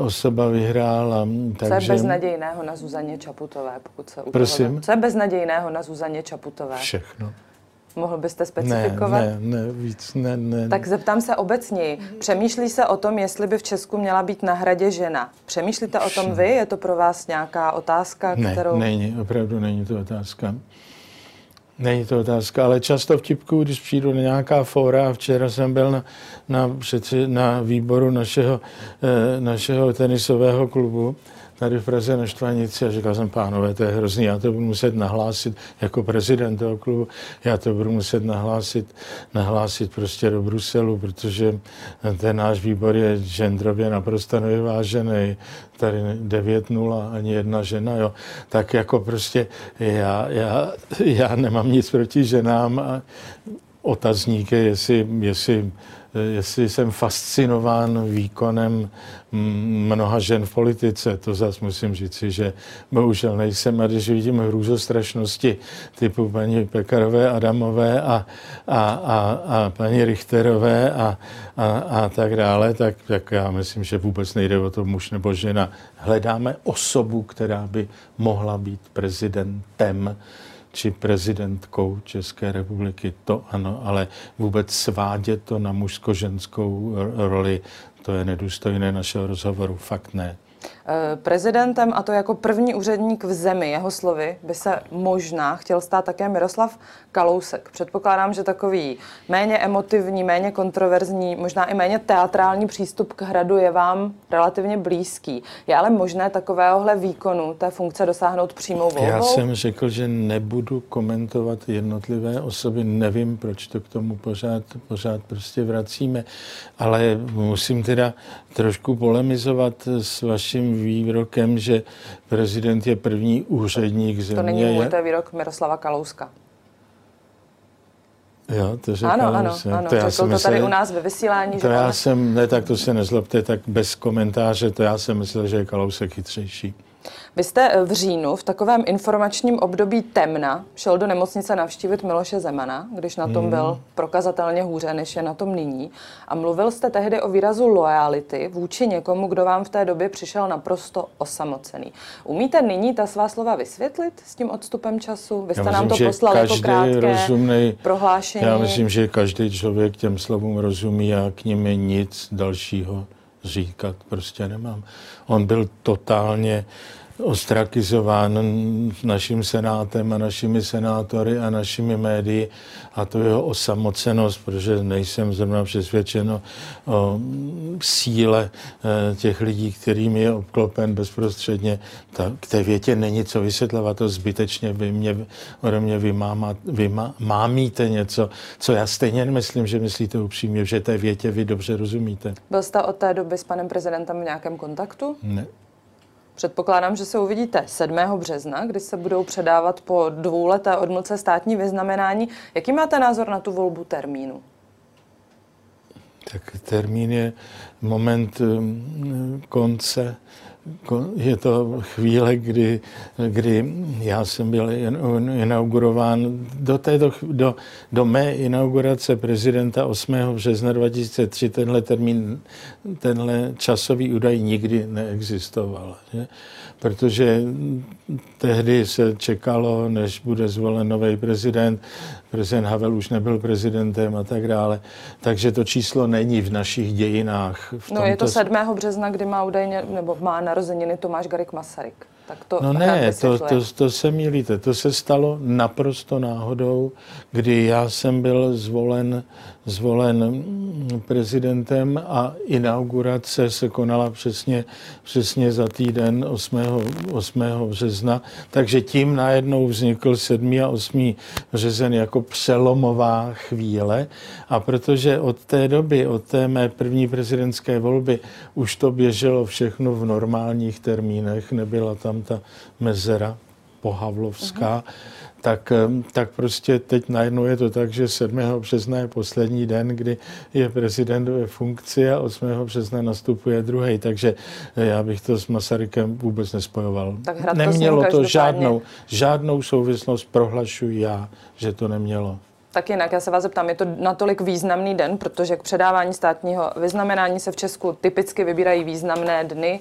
osoba vyhrála. Co je Takže beznadějného na Zuzaně Čaputové, pokud se Prosím? Toho... Co je beznadějného na Zuzaně Čaputové? všechno. Mohl byste Ne, specifikovat? ne, ne, víc, ne, ne. Tak zeptám se obecněji. Přemýšlí se o tom, jestli by v Česku měla být na hradě žena. Přemýšlíte o tom vy? Je to pro vás nějaká otázka, Ne, kterou... není, opravdu není to otázka. Není to otázka, ale často vtipku, když přijdu na nějaká fóra, a včera jsem byl na, na, přeci, na výboru našeho, eh, našeho tenisového klubu, tady v Praze na Štvanici a říkal jsem, pánové, to je hrozný, já to budu muset nahlásit jako prezident toho klubu, já to budu muset nahlásit, nahlásit prostě do Bruselu, protože ten náš výbor je genderově naprosto nevyvážený, tady 9-0, ani jedna žena, jo. Tak jako prostě já, já, já nemám nic proti ženám a otazník je, jestli, jestli, jestli jsem fascinován výkonem mnoha žen v politice. To zase musím říci, že bohužel nejsem. A když vidím hrůzostrašnosti typu paní Pekarové, Adamové a, a, a, a paní Richterové a, a, a tak dále, tak, tak já myslím, že vůbec nejde o to muž nebo žena. Hledáme osobu, která by mohla být prezidentem či prezidentkou České republiky, to ano, ale vůbec svádět to na mužsko-ženskou roli, to je nedůstojné našeho rozhovoru, fakt ne. Eh, Prezidentem, a to jako první úředník v zemi, jeho slovy, by se možná chtěl stát také Miroslav Kalousek. Předpokládám, že takový méně emotivní, méně kontroverzní, možná i méně teatrální přístup k hradu je vám relativně blízký. Je ale možné takovéhohle výkonu té funkce dosáhnout přímou volbou? Já jsem řekl, že nebudu komentovat jednotlivé osoby, nevím, proč to k tomu pořád, pořád prostě vracíme, ale musím teda trošku polemizovat s vaším výrokem, že prezident je první úředník země. To není můj, to je výrok Miroslava Kalouska. Jo, to Ano, ano, jsem- ano. já Řekl jsem to tady u nás ve vysílání, To že já jsem, ne, tak to se nezlobte, tak bez komentáře, to já jsem myslel, že je Kalousek chytřejší. Vy jste eh, v říjnu v takovém informačním období temna šel do nemocnice navštívit Miloše Zemana, když na tom Hmm. byl prokazatelně hůře, než je na tom nyní. A mluvil jste tehdy o výrazu loyalty vůči někomu, kdo vám v té době přišel naprosto osamocený. Umíte nyní ta svá slova vysvětlit s tím odstupem času? Vy jste Já nám myslím, to že poslal jako krátké rozumnej- prohlášení. Já myslím, že každý člověk těm slovům rozumí a k nim nic dalšího říkat prostě nemám. On byl totálně ostrakizován naším senátem a našimi senátory a našimi médii a to jeho osamocenost, protože nejsem zrovna přesvědčen o síle eh, těch lidí, kterým je obklopen bezprostředně. Ta, k té větě není co vysvětlovat, to zbytečně vy mě, ode mě vymámíte něco, co já stejně myslím, že myslíte upřímně, že té větě vy dobře rozumíte. Byl jste od té doby s panem prezidentem v nějakém kontaktu? Ne. Předpokládám, že se uvidíte 7. března, kdy se budou předávat po dvouleté odmlce státní vyznamenání. Jaký máte názor na tu volbu termínu? Tak termín je moment um, konce je to chvíle, kdy, kdy já jsem byl inaugurován do, této, do, do mé inaugurace prezidenta 8. března 2003 tenhle termín, tenhle časový údaj nikdy neexistoval. Že? Protože tehdy se čekalo, než bude zvolen nový prezident, prezident Havel už nebyl prezidentem a tak dále. Takže to číslo není v našich dějinách. V no je to 7. března, kdy má údajně, nebo má narozeniny Tomáš Garik Masaryk. Tak to no ne, to, to, to se milíte. To se stalo naprosto náhodou, kdy já jsem byl zvolen zvolen prezidentem a inaugurace se konala přesně, přesně za týden 8. 8. března. Takže tím najednou vznikl 7. a 8. březen jako přelomová chvíle. A protože od té doby, od té mé první prezidentské volby, už to běželo všechno v normálních termínech, nebyla tam ta mezera pohavlovská, uh-huh tak, tak prostě teď najednou je to tak, že 7. března je poslední den, kdy je prezident ve funkci a 8. března nastupuje druhý. Takže já bych to s Masarykem vůbec nespojoval. Tak nemělo to žádnou, žádnou souvislost, prohlašuji já, že to nemělo. Tak jinak, já se vás zeptám, je to natolik významný den, protože k předávání státního vyznamenání se v Česku typicky vybírají významné dny,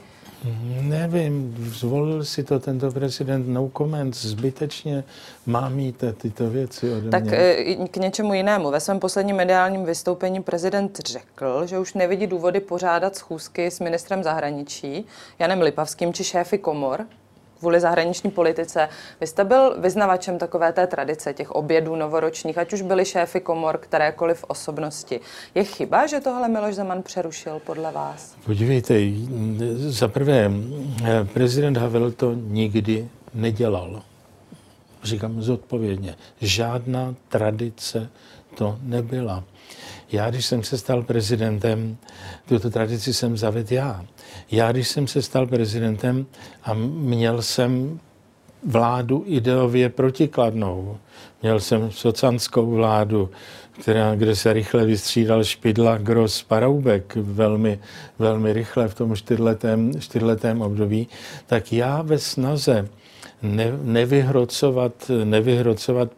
Nevím, zvolil si to tento prezident no comment, zbytečně mámíte tyto věci ode Tak mě. Eh, k něčemu jinému. Ve svém posledním mediálním vystoupení prezident řekl, že už nevidí důvody pořádat schůzky s ministrem zahraničí Janem Lipavským či šéfy komor, kvůli zahraniční politice. Vy jste byl vyznavačem takové té tradice, těch obědů novoročních, ať už byli šéfy komor, kterékoliv osobnosti. Je chyba, že tohle Miloš Zeman přerušil podle vás? Podívejte, za prvé, prezident Havel to nikdy nedělal. Říkám zodpovědně. Žádná tradice to nebyla. Já, když jsem se stal prezidentem, tuto tradici jsem zavedl já. Já, když jsem se stal prezidentem a měl jsem vládu ideově protikladnou, měl jsem socanskou vládu, která, kde se rychle vystřídal Špidla, Gros, Paroubek velmi, velmi rychle v tom čtyřletém, čtyřletém období, tak já ve snaze ne, nevyhrocovat, nevyhrocovat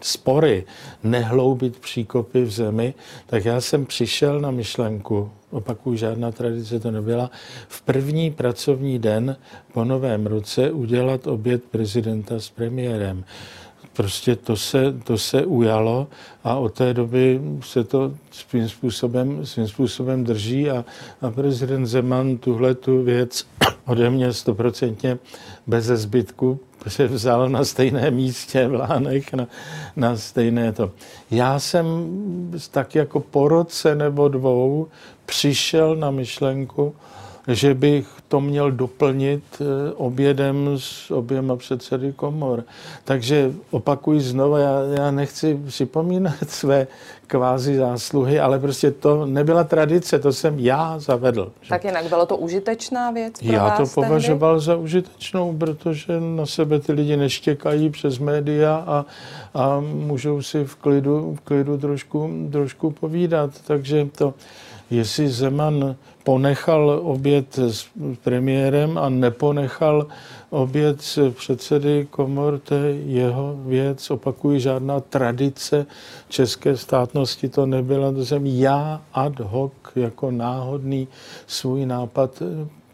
spory, nehloubit příkopy v zemi, tak já jsem přišel na myšlenku, opakuju, žádná tradice to nebyla, v první pracovní den po novém roce udělat oběd prezidenta s premiérem prostě to se, to se ujalo a od té doby se to svým způsobem, svým způsobem drží a, a prezident Zeman tuhle tu věc ode mě stoprocentně bez zbytku se vzal na stejné místě v Lánech, na, na stejné to. Já jsem tak jako po roce nebo dvou přišel na myšlenku, že bych to měl doplnit eh, obědem s oběma předsedy komor. Takže opakuji znovu, já, já nechci připomínat své kvázi zásluhy, ale prostě to nebyla tradice, to jsem já zavedl. Tak jinak bylo to užitečná věc pro Já vás to považoval tehdy? za užitečnou, protože na sebe ty lidi neštěkají přes média a, a můžou si v klidu, v klidu trošku, trošku povídat. Takže to, jestli Zeman ponechal oběd s premiérem a neponechal oběd s předsedy komor, to je jeho věc. Opakuji, žádná tradice české státnosti to nebyla. To jsem já ad hoc jako náhodný svůj nápad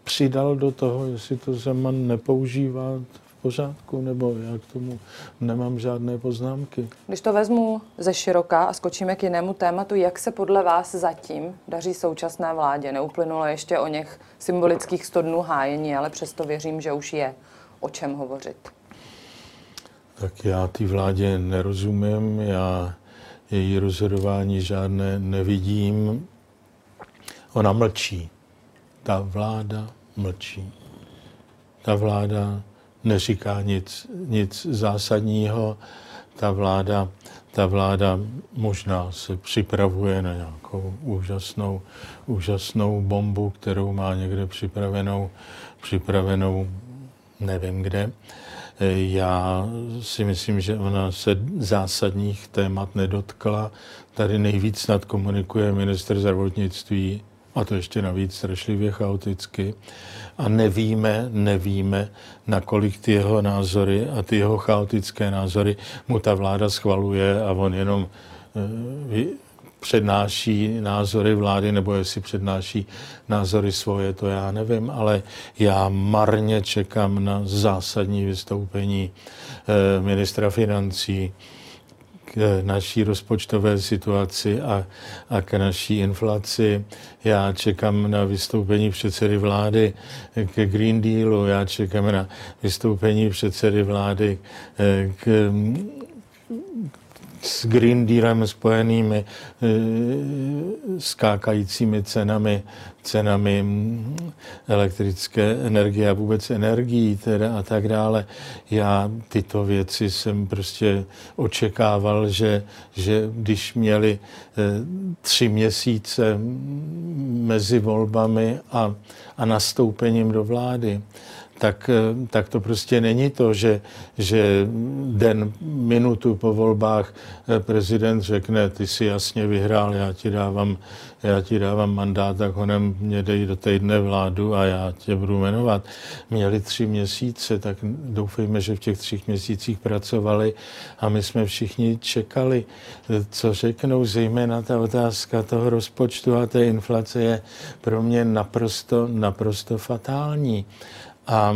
přidal do toho, jestli to Zeman nepoužívá pořádku, nebo já k tomu nemám žádné poznámky. Když to vezmu ze široka a skočíme k jinému tématu, jak se podle vás zatím daří současné vládě? Neuplynulo ještě o něch symbolických 100 dnů hájení, ale přesto věřím, že už je o čem hovořit? Tak já té vládě nerozumím, já její rozhodování žádné nevidím. Ona mlčí. Ta vláda mlčí. Ta vláda neříká nic, nic zásadního. Ta vláda, ta vláda možná se připravuje na nějakou úžasnou, úžasnou bombu, kterou má někde připravenou, připravenou nevím kde. Já si myslím, že ona se zásadních témat nedotkla. Tady nejvíc snad komunikuje minister zdravotnictví a to ještě navíc strašlivě chaoticky. A nevíme, nevíme, nakolik ty jeho názory a ty jeho chaotické názory mu ta vláda schvaluje a on jenom eh, přednáší názory vlády, nebo jestli přednáší názory svoje, to já nevím, ale já marně čekám na zásadní vystoupení eh, ministra financí, k naší rozpočtové situaci a, a k naší inflaci. Já čekám na vystoupení předsedy vlády ke Green Dealu, já čekám na vystoupení předsedy vlády eh, k, s Green Dealem spojenými eh, skákajícími cenami, cenami elektrické energie a vůbec energií teda a tak dále. Já tyto věci jsem prostě očekával, že, že když měli eh, tři měsíce mezi volbami a, a nastoupením do vlády, tak, eh, tak to prostě není to, že, že den, minutu po volbách eh, prezident řekne, ty si jasně vyhrál, já ti dávám, já ti dávám mandát, tak honem mě dej do týdne vládu a já tě budu jmenovat. Měli tři měsíce, tak doufejme, že v těch třích měsících pracovali a my jsme všichni čekali, co řeknou, zejména ta otázka toho rozpočtu a té inflace je pro mě naprosto, naprosto fatální. A,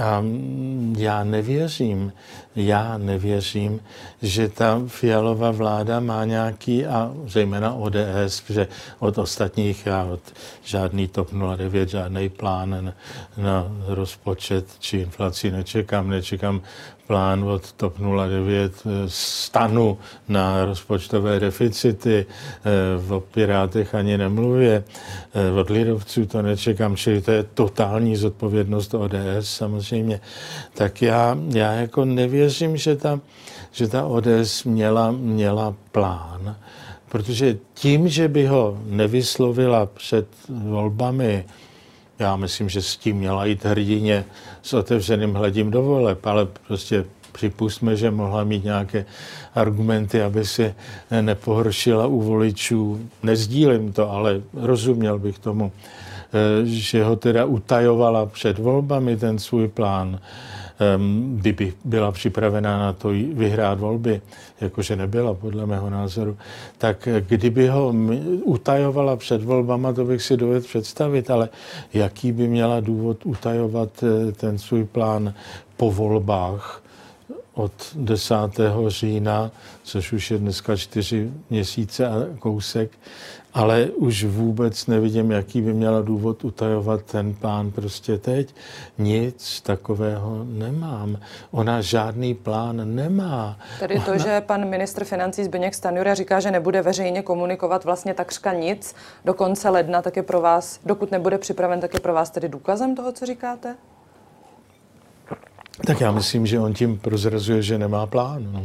a já nevěřím, já nevěřím, že ta fialová vláda má nějaký, a zejména ODS, že od ostatních já od žádný TOP 09, žádný plán na, na rozpočet či inflaci nečekám, nečekám plán od TOP 09 eh, stanu na rozpočtové deficity, v eh, Pirátech ani nemluvě, eh, od lidovců to nečekám, čili to je totální zodpovědnost ODS samozřejmě. Tak já, já jako nevěřím, že ta, že ta ODS měla, měla plán, protože tím, že by ho nevyslovila před volbami, já myslím, že s tím měla jít hrdině s otevřeným hledím do voleb, ale prostě připustme, že mohla mít nějaké argumenty, aby si nepohoršila u voličů. Nezdílím to, ale rozuměl bych tomu, že ho teda utajovala před volbami ten svůj plán kdyby byla připravená na to vyhrát volby, jakože nebyla podle mého názoru, tak kdyby ho utajovala před volbama, to bych si dovedl představit, ale jaký by měla důvod utajovat eh, ten svůj plán po volbách, od 10. října, což už je dneska čtyři měsíce a kousek, ale už vůbec nevidím, jaký by měla důvod utajovat ten plán prostě teď. Nic takového nemám. Ona žádný plán nemá. Tedy to, Ona... že pan ministr financí Zbigněk Stanjura říká, že nebude veřejně komunikovat vlastně takřka nic do konce ledna, tak je pro vás, dokud nebude připraven, tak je pro vás tedy důkazem toho, co říkáte? Tak já myslím, že on tím prozrazuje, že nemá plán. No.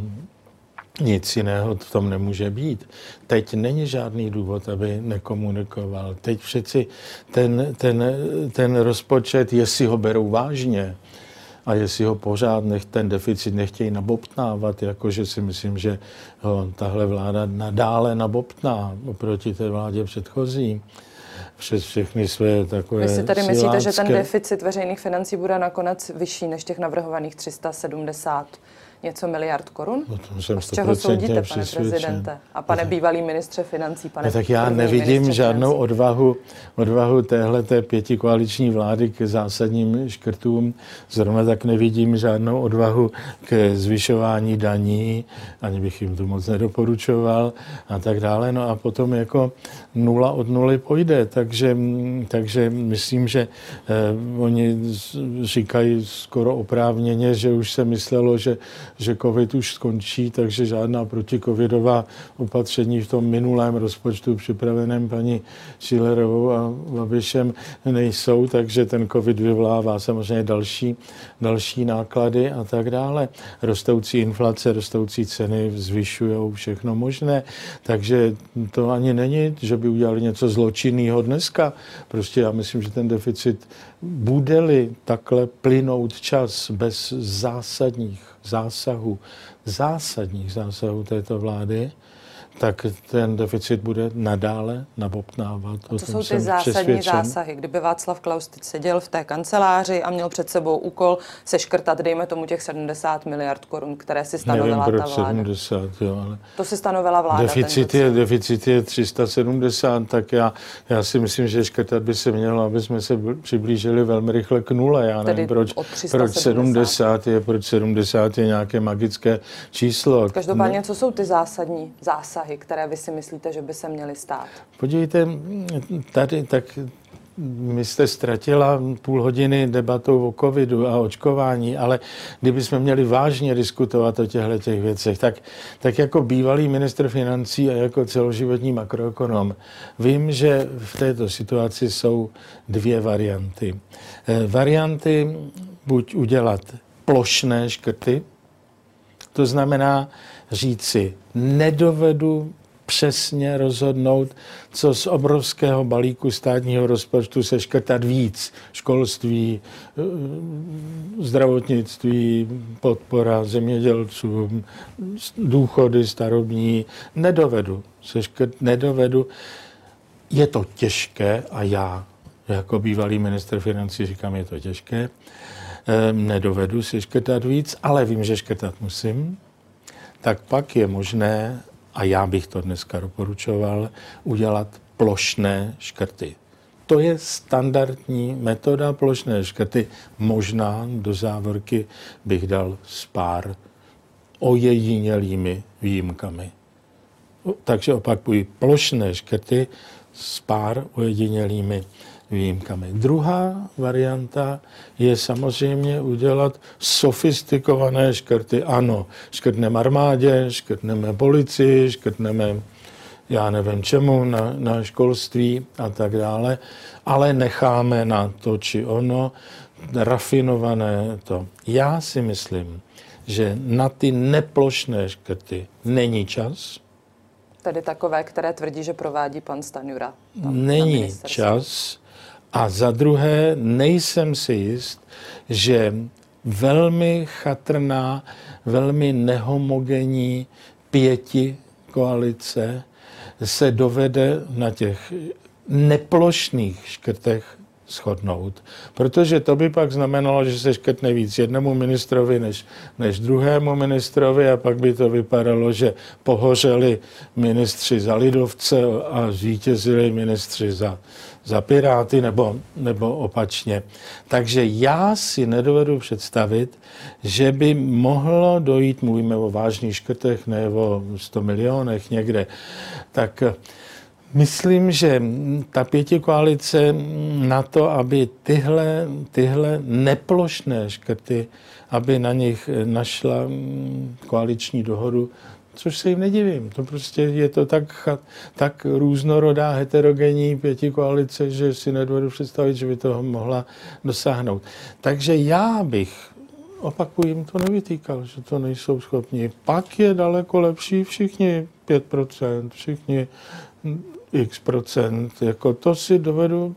Nic jiného v tom nemůže být. Teď není žádný důvod, aby nekomunikoval. Teď přeci ten, ten, ten rozpočet, jestli ho berou vážně, a jestli ho pořád nech, ten deficit nechtějí nabobtnávat, jakože si myslím, že ho tahle vláda nadále nabobtná oproti té vládě předchozí, přes všechny své takové Vy si tady myslíte, že ten deficit veřejných financí bude nakonec vyšší než těch navrhovaných 370 něco miliard korun? No to jsem Z čeho soudíte, pane prezidente? A pane bývalý ministře financí, pane no, Tak já nevidím žádnou odvahu, odvahu téhle pěti koaliční vlády k zásadním škrtům. Zrovna tak nevidím žádnou odvahu k zvyšování daní, ani bych jim to moc nedoporučoval a tak dále. No a potom jako nula od nuly pojde, takže, takže myslím, že eh, oni říkají skoro oprávněně, že už se myslelo, že, že covid už skončí, takže žádná protikovidová opatření v tom minulém rozpočtu připraveném paní Šilerovou a Babišem nejsou, takže ten covid vyvolává samozřejmě další, další náklady a tak dále. Rostoucí inflace, rostoucí ceny zvyšují všechno možné, takže to ani není, že by udělali něco zločinného dneska. Prostě já myslím, že ten deficit bude-li takhle plynout čas bez zásadních zásahů, zásadních zásahů této vlády, tak ten deficit bude nadále nabobtnávat. A co jsou ty zásadní zásahy? Kdyby Václav Klaus teď seděl v té kanceláři a měl před sebou úkol seškrtat, dejme tomu těch 70 miliard korun, které si stanovila Nevím, ta vláda. 70, jo, ale to si stanovila vláda. Deficit je, deficit je 370, tak já, já si myslím, že škrtat by se mělo, aby jsme se přiblížili velmi rychle k nule. Já nevím, proč, proč 70 je, proč 70 je nějaké magické číslo. Každopádně, co jsou ty zásadní zásahy? Zásahy, které vy si myslíte, že by se měly stát? Podívejte, tady tak my jste ztratila půl hodiny debatou o covidu a očkování, ale kdybychom měli vážně diskutovat o těchto těch věcech, tak, tak jako bývalý ministr financí a jako celoživotní makroekonom vím, že v této situaci jsou dvě varianty. Eh, varianty buď udělat plošné škrty, to znamená říci, nedovedu přesně rozhodnout, co z obrovského balíku státního rozpočtu se škrtat víc. Školství, eh, zdravotnictví, podpora zemědělcům, důchody starobní. Nedovedu se škrt, nedovedu. Je to těžké a já jako bývalý minister financí říkám, je to těžké. Eh, nedovedu si škrtat víc, ale vím, že škrtat musím tak pak je možné, a já bych to dneska doporučoval, udělat plošné škrty. To je standardní metoda plošné škrty. Možná do závorky bych dal s pár ojedinělými výjimkami. Takže opakuji, plošné škrty s pár ojedinělými výjimkami. Druhá varianta je samozřejmě udělat sofistikované škrty. Ano, škrtneme armádě, škrtneme policii, škrtneme já nevím čemu, na, na školství a tak dále, ale necháme na to či ono rafinované to. Já si myslím, že na ty neplošné škrty není čas. Tedy takové, které tvrdí, že provádí pan Stanjura. Není čas a za druhé, nejsem si jist, že velmi chatrná, velmi nehomogenní pěti koalice se dovede na těch neplošných škrtech shodnout. Protože to by pak znamenalo, že se škrtne víc jednomu ministrovi než, než druhému ministrovi a pak by to vypadalo, že pohořeli ministři za lidovce a zvítězili ministři za, za Piráty nebo, nebo opačně. Takže já si nedovedu představit, že by mohlo dojít, mluvíme o vážných škrtech, ne o 100 milionech někde, tak Myslím, že ta pěti koalice na to, aby tyhle, tyhle neplošné škrty, aby na nich našla koaliční dohodu, což se jim nedivím. To prostě je to tak, tak různorodá, heterogenní pěti koalice, že si nedovedu představit, že by toho mohla dosáhnout. Takže já bych, opakuji, jim to nevytýkal, že to nejsou schopni. Pak je daleko lepší všichni 5%, všichni x procent. Jako to si dovedu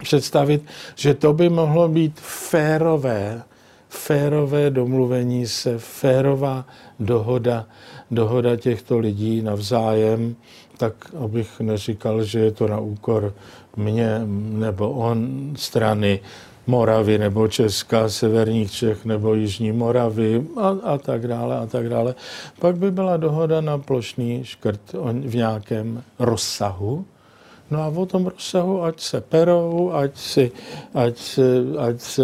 představit, že to by mohlo být férové, férové domluvení se, férová dohoda, dohoda těchto lidí navzájem, tak abych neříkal, že je to na úkor mě nebo on strany. Moravy nebo Česka, severních Čech nebo Jižní Moravy a, a tak dále a tak dále. Pak by byla dohoda na plošný škrt v nějakém rozsahu, No a o tom rozsahu, ať se perou, ať, si, ať, se, ať se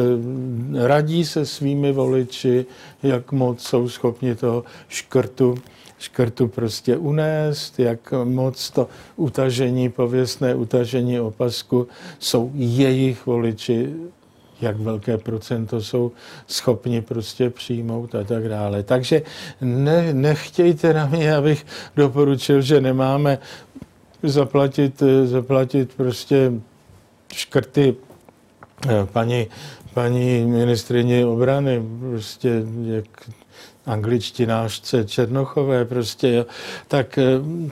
radí se svými voliči, jak moc jsou schopni toho škrtu, škrtu prostě unést, jak moc to utažení, pověstné utažení opasku jsou jejich voliči jak velké procento jsou schopni prostě přijmout a tak dále. Takže ne, nechtějte na mě, abych doporučil, že nemáme zaplatit, zaplatit prostě škrty eh, paní, paní ministrině obrany, prostě jak angličtinářce Černochové prostě, jo. Tak, eh,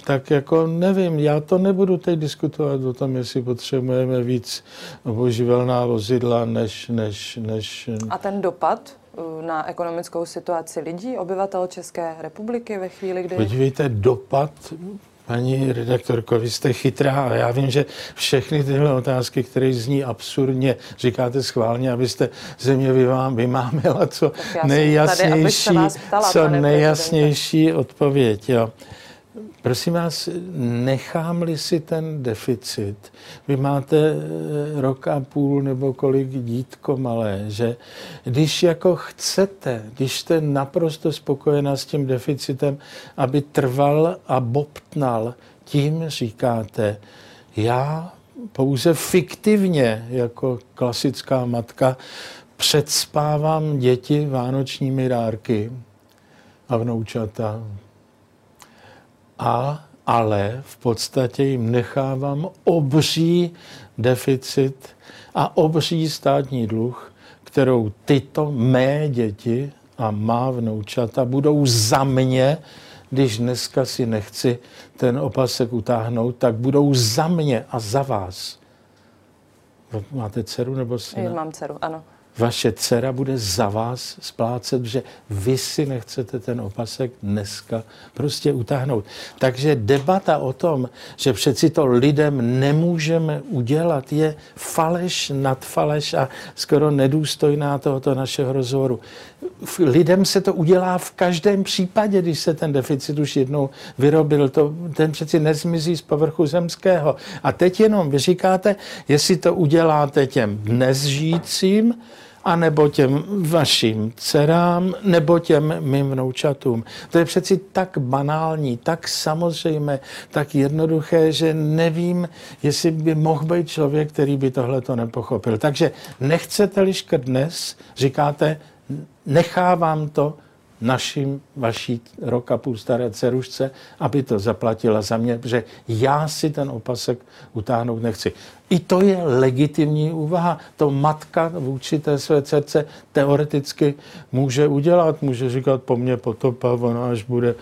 tak jako nevím, já to nebudu teď diskutovat o tom, jestli potřebujeme víc oboživelná vozidla, než, než, než... A ten dopad na ekonomickou situaci lidí, obyvatel České republiky ve chvíli, kdy... Podívejte, dopad Paní redaktorko, vy jste chytrá a já vím, že všechny tyhle otázky, které zní absurdně, říkáte schválně, abyste země vymámila co nejjasnější, tady, ptala, co nejjasnější odpověď. Jo. Prosím vás, nechám-li si ten deficit, vy máte eh, rok a půl nebo kolik dítko malé, že když jako chcete, když jste naprosto spokojená s tím deficitem, aby trval a bobtnal, tím říkáte, já pouze fiktivně jako klasická matka předspávám děti vánočními dárky a vnoučata, a ale v podstatě jim nechávám obří deficit a obří státní dluh, kterou tyto mé děti a má vnoučata budou za mě, když dneska si nechci ten opasek utáhnout, tak budou za mě a za vás. Máte dceru nebo syna? Mám dceru, ano vaše dcera bude za vás splácet, že vy si nechcete ten opasek dneska prostě utáhnout. Takže debata o tom, že přeci to lidem nemůžeme udělat, je faleš nad faleš a skoro nedůstojná tohoto našeho rozhovoru. Lidem se to udělá v každém případě, když se ten deficit už jednou vyrobil. To, ten přeci nezmizí z povrchu zemského. A teď jenom vy říkáte, jestli to uděláte těm dnes žijícím, a nebo těm vašim dcerám, nebo těm mým vnoučatům. To je přeci tak banální, tak samozřejmé, tak jednoduché, že nevím, jestli by mohl být člověk, který by tohle to nepochopil. Takže nechcete-li škrt dnes, říkáte, nechávám to našim, vaší rok a půl staré dcerušce, aby to zaplatila za mě, protože já si ten opasek utáhnout nechci. I to je legitimní úvaha. To matka vůči té své dcerce teoreticky může udělat. Může říkat po mně potopa, ona až bude,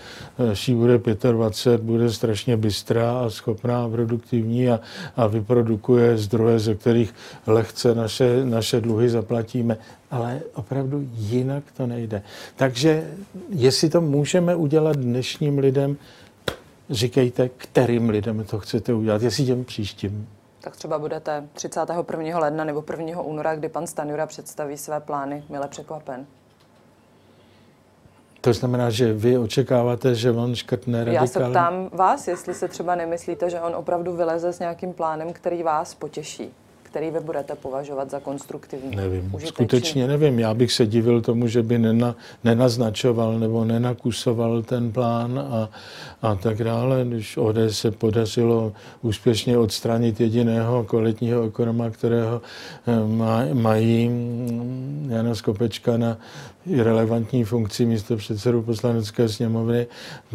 až bude 25, bude strašně bystrá a schopná a produktivní a, a vyprodukuje zdroje, ze kterých lehce naše, naše dluhy zaplatíme. Ale opravdu jinak to nejde. Takže jestli to můžeme udělat dnešním lidem, říkejte, kterým lidem to chcete udělat, jestli těm příštím tak třeba budete 31. ledna nebo 1. února, kdy pan Stanjura představí své plány, mile překvapen. To znamená, že vy očekáváte, že on škrtne radikálně? Já se ptám vás, jestli se třeba nemyslíte, že on opravdu vyleze s nějakým plánem, který vás potěší který vy budete považovat za konstruktivní? Nevím, užitečný? skutečně nevím. Já bych se divil tomu, že by nena, nenaznačoval nebo nenakusoval ten plán a, a tak dále. Když ODS se podařilo úspěšně odstranit jediného kvalitního ekonoma, kterého eh, mají mm, Jana Skopečka na relevantní funkci místo předsedu poslanecké sněmovny,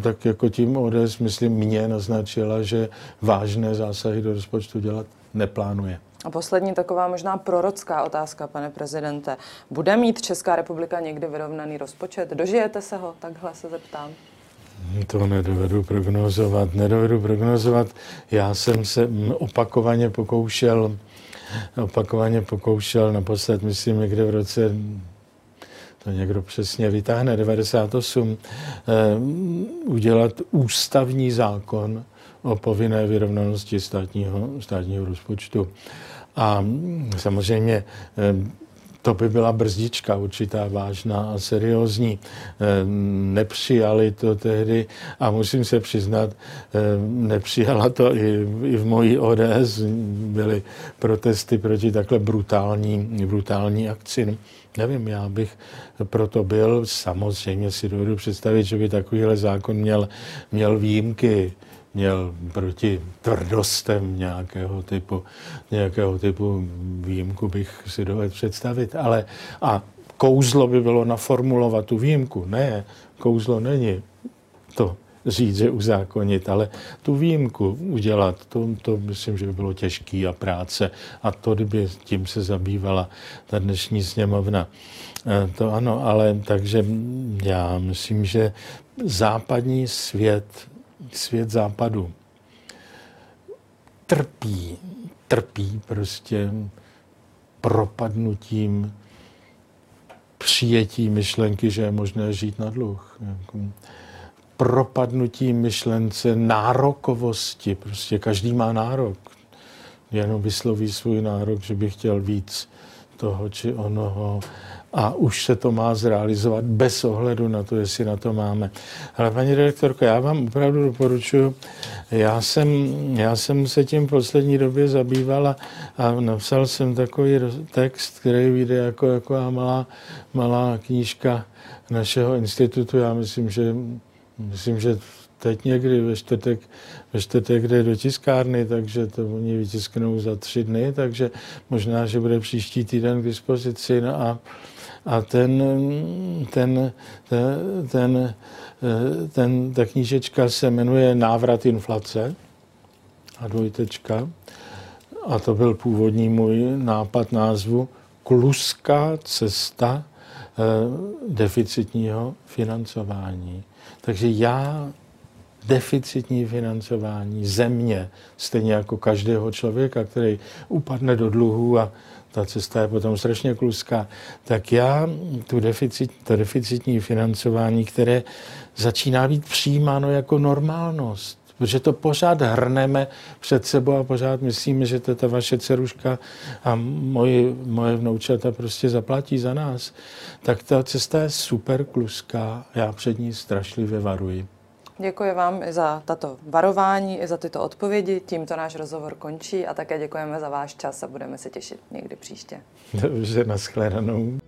tak jako tím ODS, myslím, mě naznačila, že vážné zásahy do rozpočtu dělat neplánuje. A poslední taková možná prorocká otázka, pane prezidente. Bude mít Česká republika někdy vyrovnaný rozpočet? Dožijete se ho? Takhle se zeptám. To nedovedu prognozovat. Nedovedu prognozovat. Já jsem se opakovaně pokoušel, opakovaně pokoušel, naposled myslím někde v roce to někdo přesně vytáhne, 98, eh, udělat ústavní zákon o povinné vyrovnanosti státního, státního rozpočtu. A samozřejmě to by byla brzdička určitá vážná a seriózní. Nepřijali to tehdy a musím se přiznat, nepřijala to i, i v mojí ODS. Byly protesty proti takhle brutální, brutální akci. Nevím, já bych proto byl. Samozřejmě si dovedu představit, že by takovýhle zákon měl, měl výjimky měl proti tvrdostem nějakého typu, nějakého typu výjimku bych si dovedl představit. Ale a kouzlo by bylo naformulovat tu výjimku. Ne, kouzlo není to říct, že uzákonit, ale tu výjimku udělat, to, to myslím, že by bylo těžký a práce. A to, kdyby tím se zabývala ta dnešní sněmovna. E, to ano, ale takže já myslím, že západní svět svět západu trpí, trpí prostě propadnutím přijetí myšlenky, že je možné žít na dluh. Propadnutí myšlence nárokovosti. Prostě každý má nárok. Jenom vysloví svůj nárok, že by chtěl víc toho či onoho a už se to má zrealizovat bez ohledu na to, jestli na to máme. Ale paní direktorko, já vám opravdu doporučuji, já jsem, já jsem se tím v poslední době zabývala a napsal jsem takový text, který vyjde jako, jako malá, malá knížka našeho institutu. Já myslím, že, myslím, že teď někdy ve čtvrtek, ve čtvrtek jde do tiskárny, takže to oni vytisknou za tři dny, takže možná, že bude příští týden k dispozici. No a a ten, ten, ten, ten, ten, ta knížečka se jmenuje Návrat inflace a dvojtečka. A to byl původní můj nápad názvu Kluská cesta eh, deficitního financování. Takže já deficitní financování země, stejně jako každého člověka, který upadne do dluhu a ta cesta je potom strašně kluská, tak já tu deficit, to deficitní financování, které začíná být přijímáno jako normálnost, protože to pořád hrneme před sebou a pořád myslíme, že to ta vaše dceruška a moje, moje vnoučata prostě zaplatí za nás, tak ta cesta je super kluská, já před ní strašlivě varuji. Děkuji vám i za tato varování, i za tyto odpovědi. Tímto náš rozhovor končí a také děkujeme za váš čas a budeme se těšit někdy příště. Dobře, nashledanou.